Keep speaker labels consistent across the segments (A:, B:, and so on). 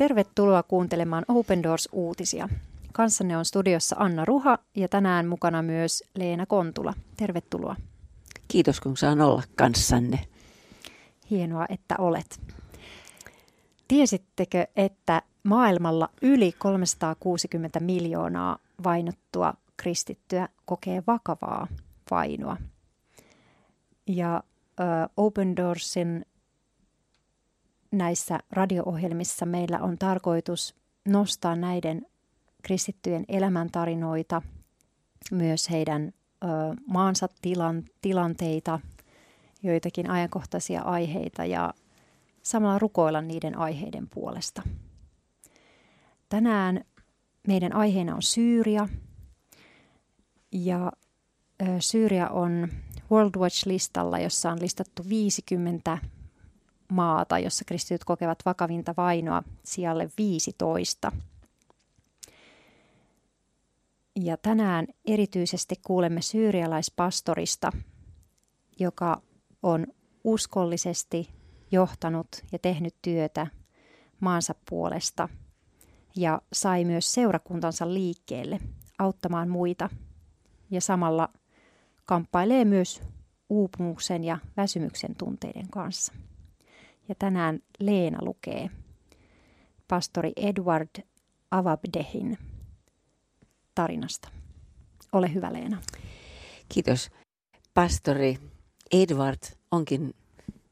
A: Tervetuloa kuuntelemaan Open Doors-uutisia. Kanssanne on studiossa Anna Ruha ja tänään mukana myös Leena Kontula. Tervetuloa.
B: Kiitos kun saan olla kanssanne.
A: Hienoa, että olet. Tiesittekö, että maailmalla yli 360 miljoonaa vainottua kristittyä kokee vakavaa vainoa? Ja Open Doorsin näissä radio-ohjelmissa meillä on tarkoitus nostaa näiden kristittyjen elämäntarinoita, myös heidän ö, maansa tilan, tilanteita, joitakin ajankohtaisia aiheita ja samalla rukoilla niiden aiheiden puolesta. Tänään meidän aiheena on Syyria ja ö, Syyria on World Watch-listalla, jossa on listattu 50 maata, jossa kristityt kokevat vakavinta vainoa sijalle 15. Ja tänään erityisesti kuulemme syyrialaispastorista, joka on uskollisesti johtanut ja tehnyt työtä maansa puolesta ja sai myös seurakuntansa liikkeelle auttamaan muita ja samalla kamppailee myös uupumuksen ja väsymyksen tunteiden kanssa. Ja tänään Leena lukee pastori Edward Avabdehin tarinasta. Ole hyvä Leena.
B: Kiitos. Pastori Edward onkin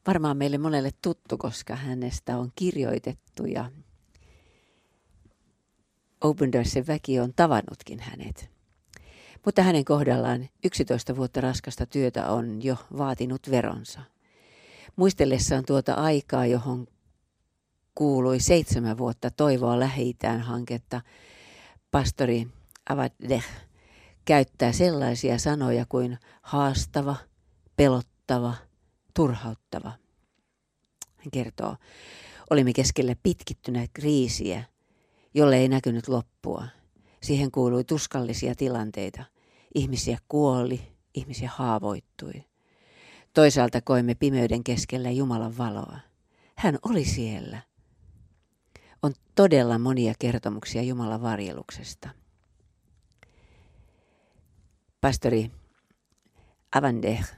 B: varmaan meille monelle tuttu, koska hänestä on kirjoitettu ja Open Doorsin väki on tavannutkin hänet. Mutta hänen kohdallaan 11 vuotta raskasta työtä on jo vaatinut veronsa. Muistellessaan tuota aikaa, johon kuului seitsemän vuotta toivoa lähi hanketta, pastori Avadeh käyttää sellaisia sanoja kuin haastava, pelottava, turhauttava. Hän kertoo, olimme keskellä pitkittyneä kriisiä, jolle ei näkynyt loppua. Siihen kuului tuskallisia tilanteita. Ihmisiä kuoli, ihmisiä haavoittui. Toisaalta koimme pimeyden keskellä Jumalan valoa. Hän oli siellä. On todella monia kertomuksia Jumalan varjeluksesta. Pastori Avandeh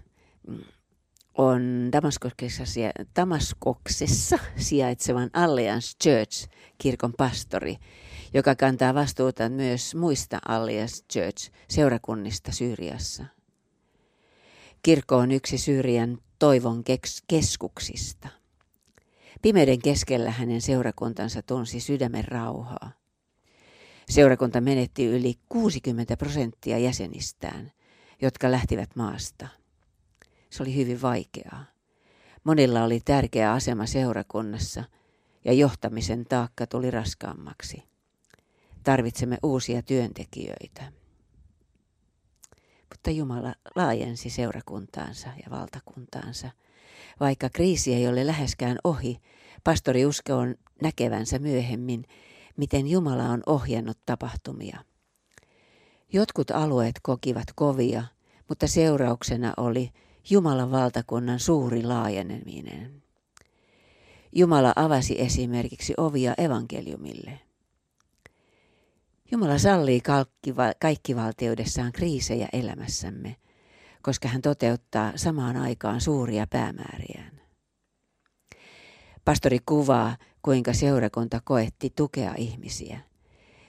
B: on Damaskoksessa, Damaskoksessa sijaitsevan Alliance Church kirkon pastori, joka kantaa vastuuta myös muista Alliance Church seurakunnista Syyriassa – Kirkko on yksi Syyrian toivon keskuksista. Pimeyden keskellä hänen seurakuntansa tunsi sydämen rauhaa. Seurakunta menetti yli 60 prosenttia jäsenistään, jotka lähtivät maasta. Se oli hyvin vaikeaa. Monilla oli tärkeä asema seurakunnassa ja johtamisen taakka tuli raskaammaksi. Tarvitsemme uusia työntekijöitä mutta Jumala laajensi seurakuntaansa ja valtakuntaansa. Vaikka kriisi ei ole läheskään ohi, pastori usko on näkevänsä myöhemmin, miten Jumala on ohjannut tapahtumia. Jotkut alueet kokivat kovia, mutta seurauksena oli Jumalan valtakunnan suuri laajeneminen. Jumala avasi esimerkiksi ovia evankeliumille – Jumala sallii kaikkivaltiudessaan kriisejä elämässämme, koska hän toteuttaa samaan aikaan suuria päämääriään. Pastori kuvaa, kuinka seurakunta koetti tukea ihmisiä.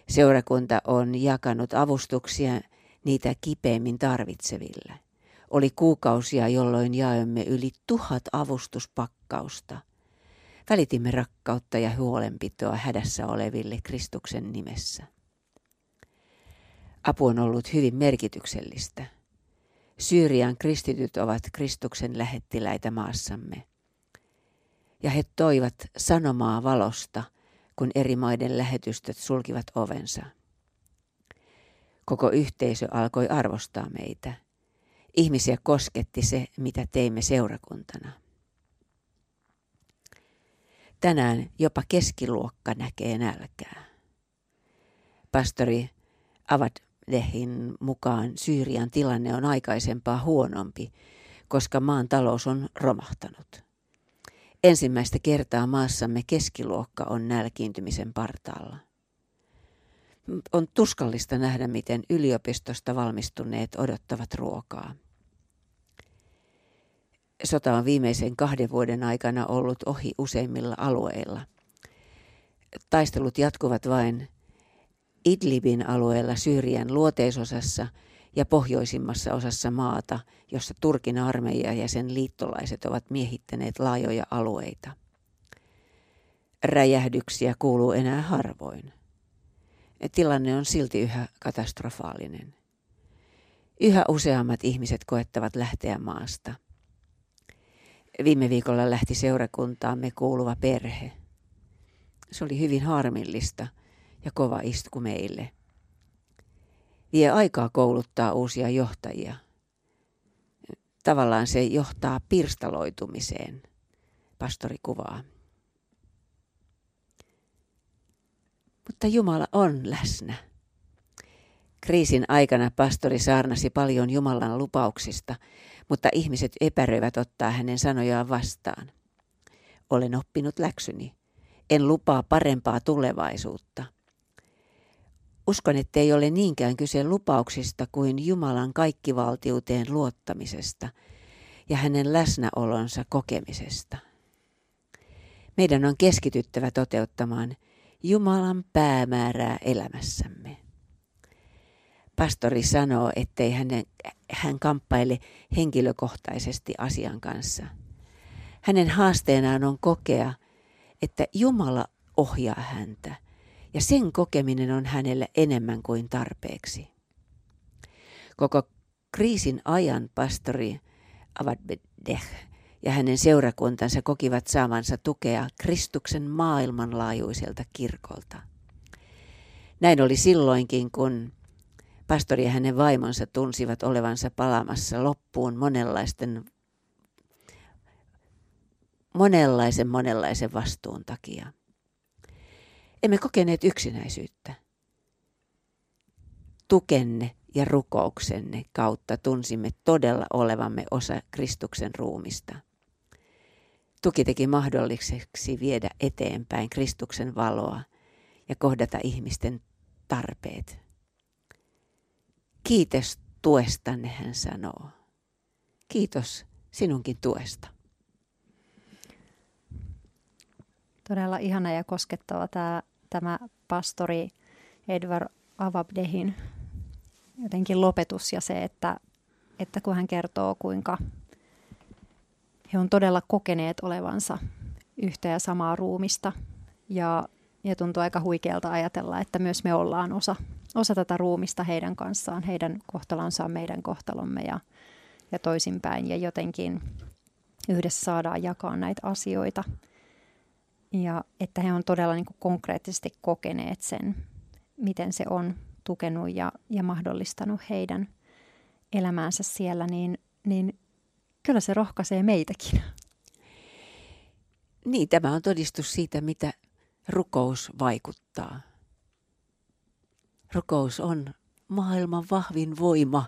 B: Seurakunta on jakanut avustuksia niitä kipeimmin tarvitseville. Oli kuukausia, jolloin jaoimme yli tuhat avustuspakkausta. Välitimme rakkautta ja huolenpitoa hädässä oleville Kristuksen nimessä. Apu on ollut hyvin merkityksellistä. Syyrian kristityt ovat Kristuksen lähettiläitä maassamme. Ja he toivat sanomaa valosta, kun eri maiden lähetystöt sulkivat ovensa. Koko yhteisö alkoi arvostaa meitä. Ihmisiä kosketti se, mitä teimme seurakuntana. Tänään jopa keskiluokka näkee nälkää. Pastori Avad Lehin mukaan Syyrian tilanne on aikaisempaa huonompi, koska maan talous on romahtanut. Ensimmäistä kertaa maassamme keskiluokka on nälkiintymisen partaalla. On tuskallista nähdä, miten yliopistosta valmistuneet odottavat ruokaa. Sota on viimeisen kahden vuoden aikana ollut ohi useimmilla alueilla. Taistelut jatkuvat vain Idlibin alueella Syyrian luoteisosassa ja pohjoisimmassa osassa maata, jossa Turkin armeija ja sen liittolaiset ovat miehittäneet laajoja alueita. Räjähdyksiä kuuluu enää harvoin. Tilanne on silti yhä katastrofaalinen. Yhä useammat ihmiset koettavat lähteä maasta. Viime viikolla lähti seurakuntaamme kuuluva perhe. Se oli hyvin harmillista ja kova isku meille. Vie aikaa kouluttaa uusia johtajia. Tavallaan se johtaa pirstaloitumiseen, pastori kuvaa. Mutta Jumala on läsnä. Kriisin aikana pastori saarnasi paljon Jumalan lupauksista, mutta ihmiset epäröivät ottaa hänen sanojaan vastaan. Olen oppinut läksyni. En lupaa parempaa tulevaisuutta. Uskon, ettei ole niinkään kyse lupauksista kuin Jumalan kaikkivaltiuteen luottamisesta ja hänen läsnäolonsa kokemisesta. Meidän on keskityttävä toteuttamaan Jumalan päämäärää elämässämme. Pastori sanoo, ettei hänen, hän kamppaile henkilökohtaisesti asian kanssa. Hänen haasteenaan on kokea, että Jumala ohjaa häntä ja sen kokeminen on hänelle enemmän kuin tarpeeksi. Koko kriisin ajan pastori Avadbedeh ja hänen seurakuntansa kokivat saamansa tukea Kristuksen maailmanlaajuiselta kirkolta. Näin oli silloinkin, kun pastori ja hänen vaimonsa tunsivat olevansa palaamassa loppuun monenlaisten, monenlaisen monenlaisen vastuun takia. Emme kokeneet yksinäisyyttä. Tukenne ja rukouksenne kautta tunsimme todella olevamme osa Kristuksen ruumista. Tuki teki mahdolliseksi viedä eteenpäin Kristuksen valoa ja kohdata ihmisten tarpeet. Kiitos tuestanne, hän sanoo. Kiitos sinunkin tuesta.
A: Todella ihana ja koskettava tämä, tämä pastori Edward Avabdehin jotenkin lopetus ja se, että, että kun hän kertoo, kuinka he on todella kokeneet olevansa yhtä ja samaa ruumista ja, ja tuntuu aika huikealta ajatella, että myös me ollaan osa, osa tätä ruumista heidän kanssaan. Heidän kohtalonsa on meidän kohtalomme ja, ja toisinpäin ja jotenkin yhdessä saadaan jakaa näitä asioita. Ja että he on todella niin kuin konkreettisesti kokeneet sen, miten se on tukenut ja, ja mahdollistanut heidän elämäänsä siellä, niin, niin kyllä se rohkaisee meitäkin.
B: Niin, tämä on todistus siitä, mitä rukous vaikuttaa. Rukous on maailman vahvin voima.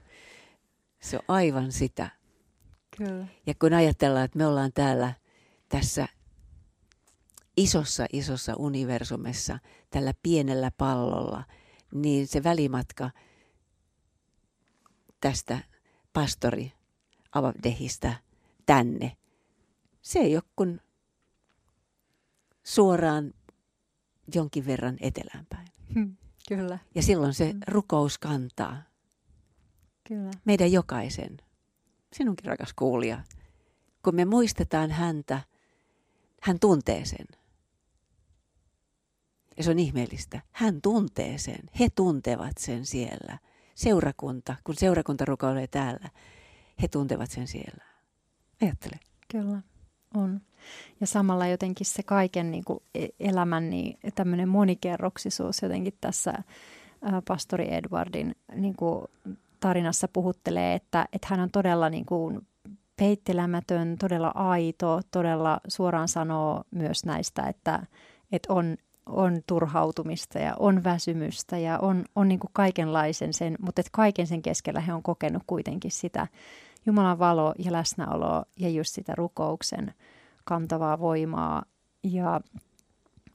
B: Se on aivan sitä.
A: Kyllä.
B: Ja kun ajatellaan, että me ollaan täällä tässä isossa, isossa universumessa, tällä pienellä pallolla, niin se välimatka tästä pastori Avavdehistä tänne, se ei ole kuin suoraan jonkin verran eteläänpäin.
A: Hmm, kyllä.
B: Ja silloin se hmm. rukous kantaa.
A: Kyllä.
B: Meidän jokaisen, sinunkin rakas kuulija, kun me muistetaan häntä, hän tuntee sen. Ja se on ihmeellistä. Hän tuntee sen. He tuntevat sen siellä. Seurakunta, kun seurakunta rukoilee täällä, he tuntevat sen siellä. Ajattele.
A: Kyllä, on. Ja samalla jotenkin se kaiken niin kuin e-, elämän niin tämmöinen monikerroksisuus jotenkin tässä pastori Edwardin niin kuin tarinassa puhuttelee, että, että hän on todella niin kuin peittelemätön, todella aito, todella suoraan sanoo myös näistä, että, että on on turhautumista ja on väsymystä ja on, on niin kuin kaikenlaisen sen, mutta että kaiken sen keskellä he on kokenut kuitenkin sitä Jumalan valo ja läsnäolo ja just sitä rukouksen kantavaa voimaa. Ja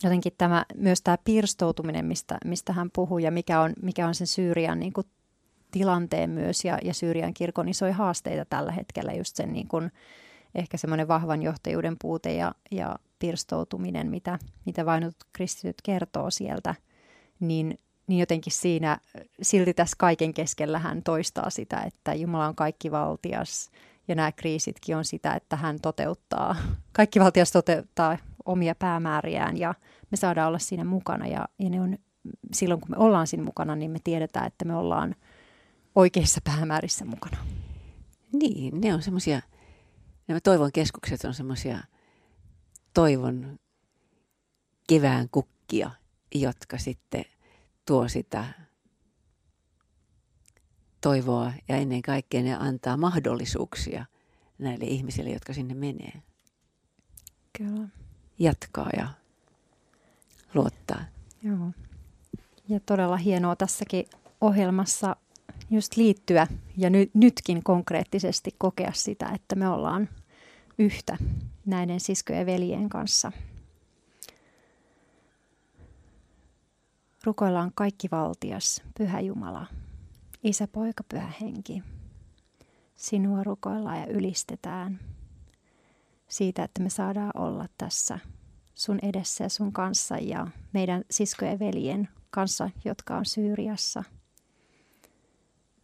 A: jotenkin tämä, myös tämä pirstoutuminen, mistä, mistä hän puhui ja mikä on, mikä on sen Syyrian niin kuin, tilanteen myös ja, ja Syyrian kirkon isoja haasteita tällä hetkellä, just sen niin kuin, ehkä semmoinen vahvan johtajuuden puute ja, ja pirstoutuminen, mitä, mitä vainotut kristityt kertoo sieltä, niin, niin jotenkin siinä, silti tässä kaiken keskellä hän toistaa sitä, että Jumala on kaikki valtias ja nämä kriisitkin on sitä, että hän toteuttaa, kaikki valtias toteuttaa omia päämääriään ja me saadaan olla siinä mukana ja, ja ne on, silloin kun me ollaan siinä mukana, niin me tiedetään, että me ollaan oikeissa päämäärissä mukana.
B: Niin, ne on semmoisia, nämä toivon keskukset on semmoisia toivon kevään kukkia, jotka sitten tuo sitä toivoa ja ennen kaikkea ne antaa mahdollisuuksia näille ihmisille, jotka sinne menee.
A: Kyllä.
B: Jatkaa ja luottaa.
A: Joo. Ja todella hienoa tässäkin ohjelmassa just liittyä ja ny, nytkin konkreettisesti kokea sitä, että me ollaan yhtä näiden siskojen ja veljen kanssa. Rukoillaan kaikki valtias, Pyhä Jumala, Isä, Poika, Pyhä Henki. Sinua rukoillaan ja ylistetään siitä, että me saadaan olla tässä sun edessä ja sun kanssa ja meidän siskojen ja veljen kanssa, jotka on Syyriassa.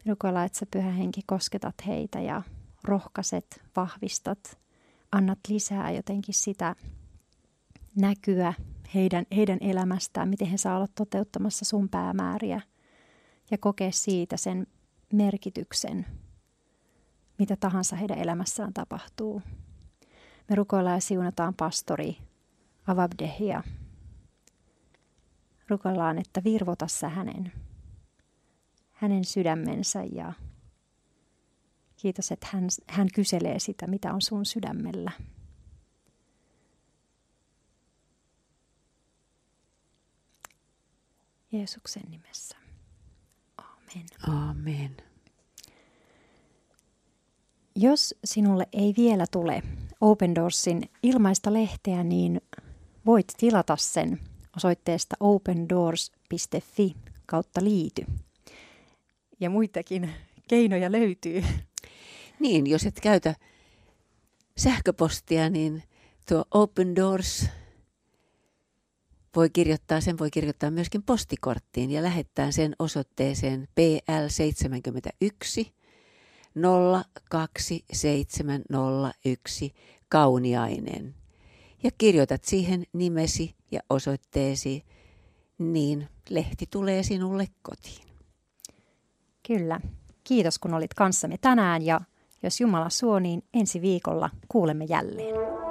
A: Rukoillaan, että sä Pyhä Henki kosketat heitä ja rohkaiset, vahvistat, annat lisää jotenkin sitä näkyä heidän, heidän elämästään, miten he saa olla toteuttamassa sun päämääriä ja kokea siitä sen merkityksen, mitä tahansa heidän elämässään tapahtuu. Me rukoillaan ja siunataan pastori Avabdehia. Rukoillaan, että virvota sä hänen, hänen sydämensä ja kiitos, että hän, hän kyselee sitä, mitä on sun sydämellä. Jeesuksen nimessä. Amen.
B: Amen.
A: Jos sinulle ei vielä tule Open Doorsin ilmaista lehteä, niin voit tilata sen osoitteesta opendoors.fi kautta liity. Ja muitakin keinoja löytyy.
B: Niin, jos et käytä sähköpostia, niin tuo Open Doors voi kirjoittaa, sen voi kirjoittaa myöskin postikorttiin ja lähettää sen osoitteeseen PL71 02701 Kauniainen. Ja kirjoitat siihen nimesi ja osoitteesi, niin lehti tulee sinulle kotiin.
A: Kyllä. Kiitos kun olit kanssamme tänään ja jos Jumala suo, niin ensi viikolla kuulemme jälleen.